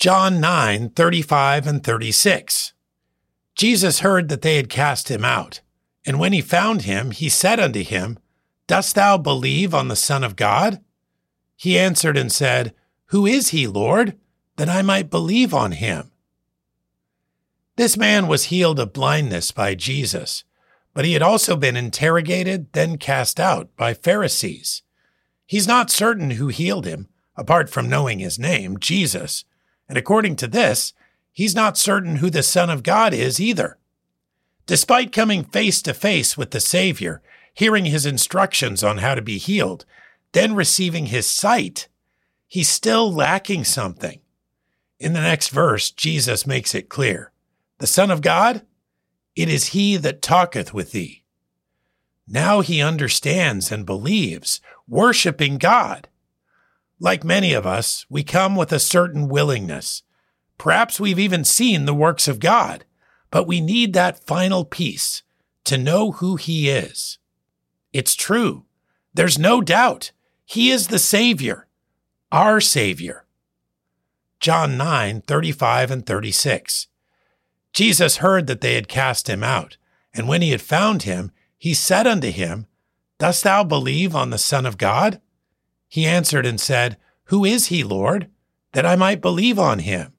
John 9, 35 and 36. Jesus heard that they had cast him out. And when he found him, he said unto him, Dost thou believe on the Son of God? He answered and said, Who is he, Lord, that I might believe on him? This man was healed of blindness by Jesus, but he had also been interrogated, then cast out by Pharisees. He's not certain who healed him, apart from knowing his name, Jesus, and according to this, he's not certain who the Son of God is either. Despite coming face to face with the Savior, hearing his instructions on how to be healed, then receiving his sight, he's still lacking something. In the next verse, Jesus makes it clear The Son of God, it is he that talketh with thee. Now he understands and believes, worshiping God. Like many of us, we come with a certain willingness. Perhaps we've even seen the works of God, but we need that final piece to know who He is. It's true. There's no doubt. He is the Savior, our Savior. John 9, 35 and 36. Jesus heard that they had cast him out, and when he had found him, he said unto him, Dost thou believe on the Son of God? He answered and said, Who is he, Lord, that I might believe on him?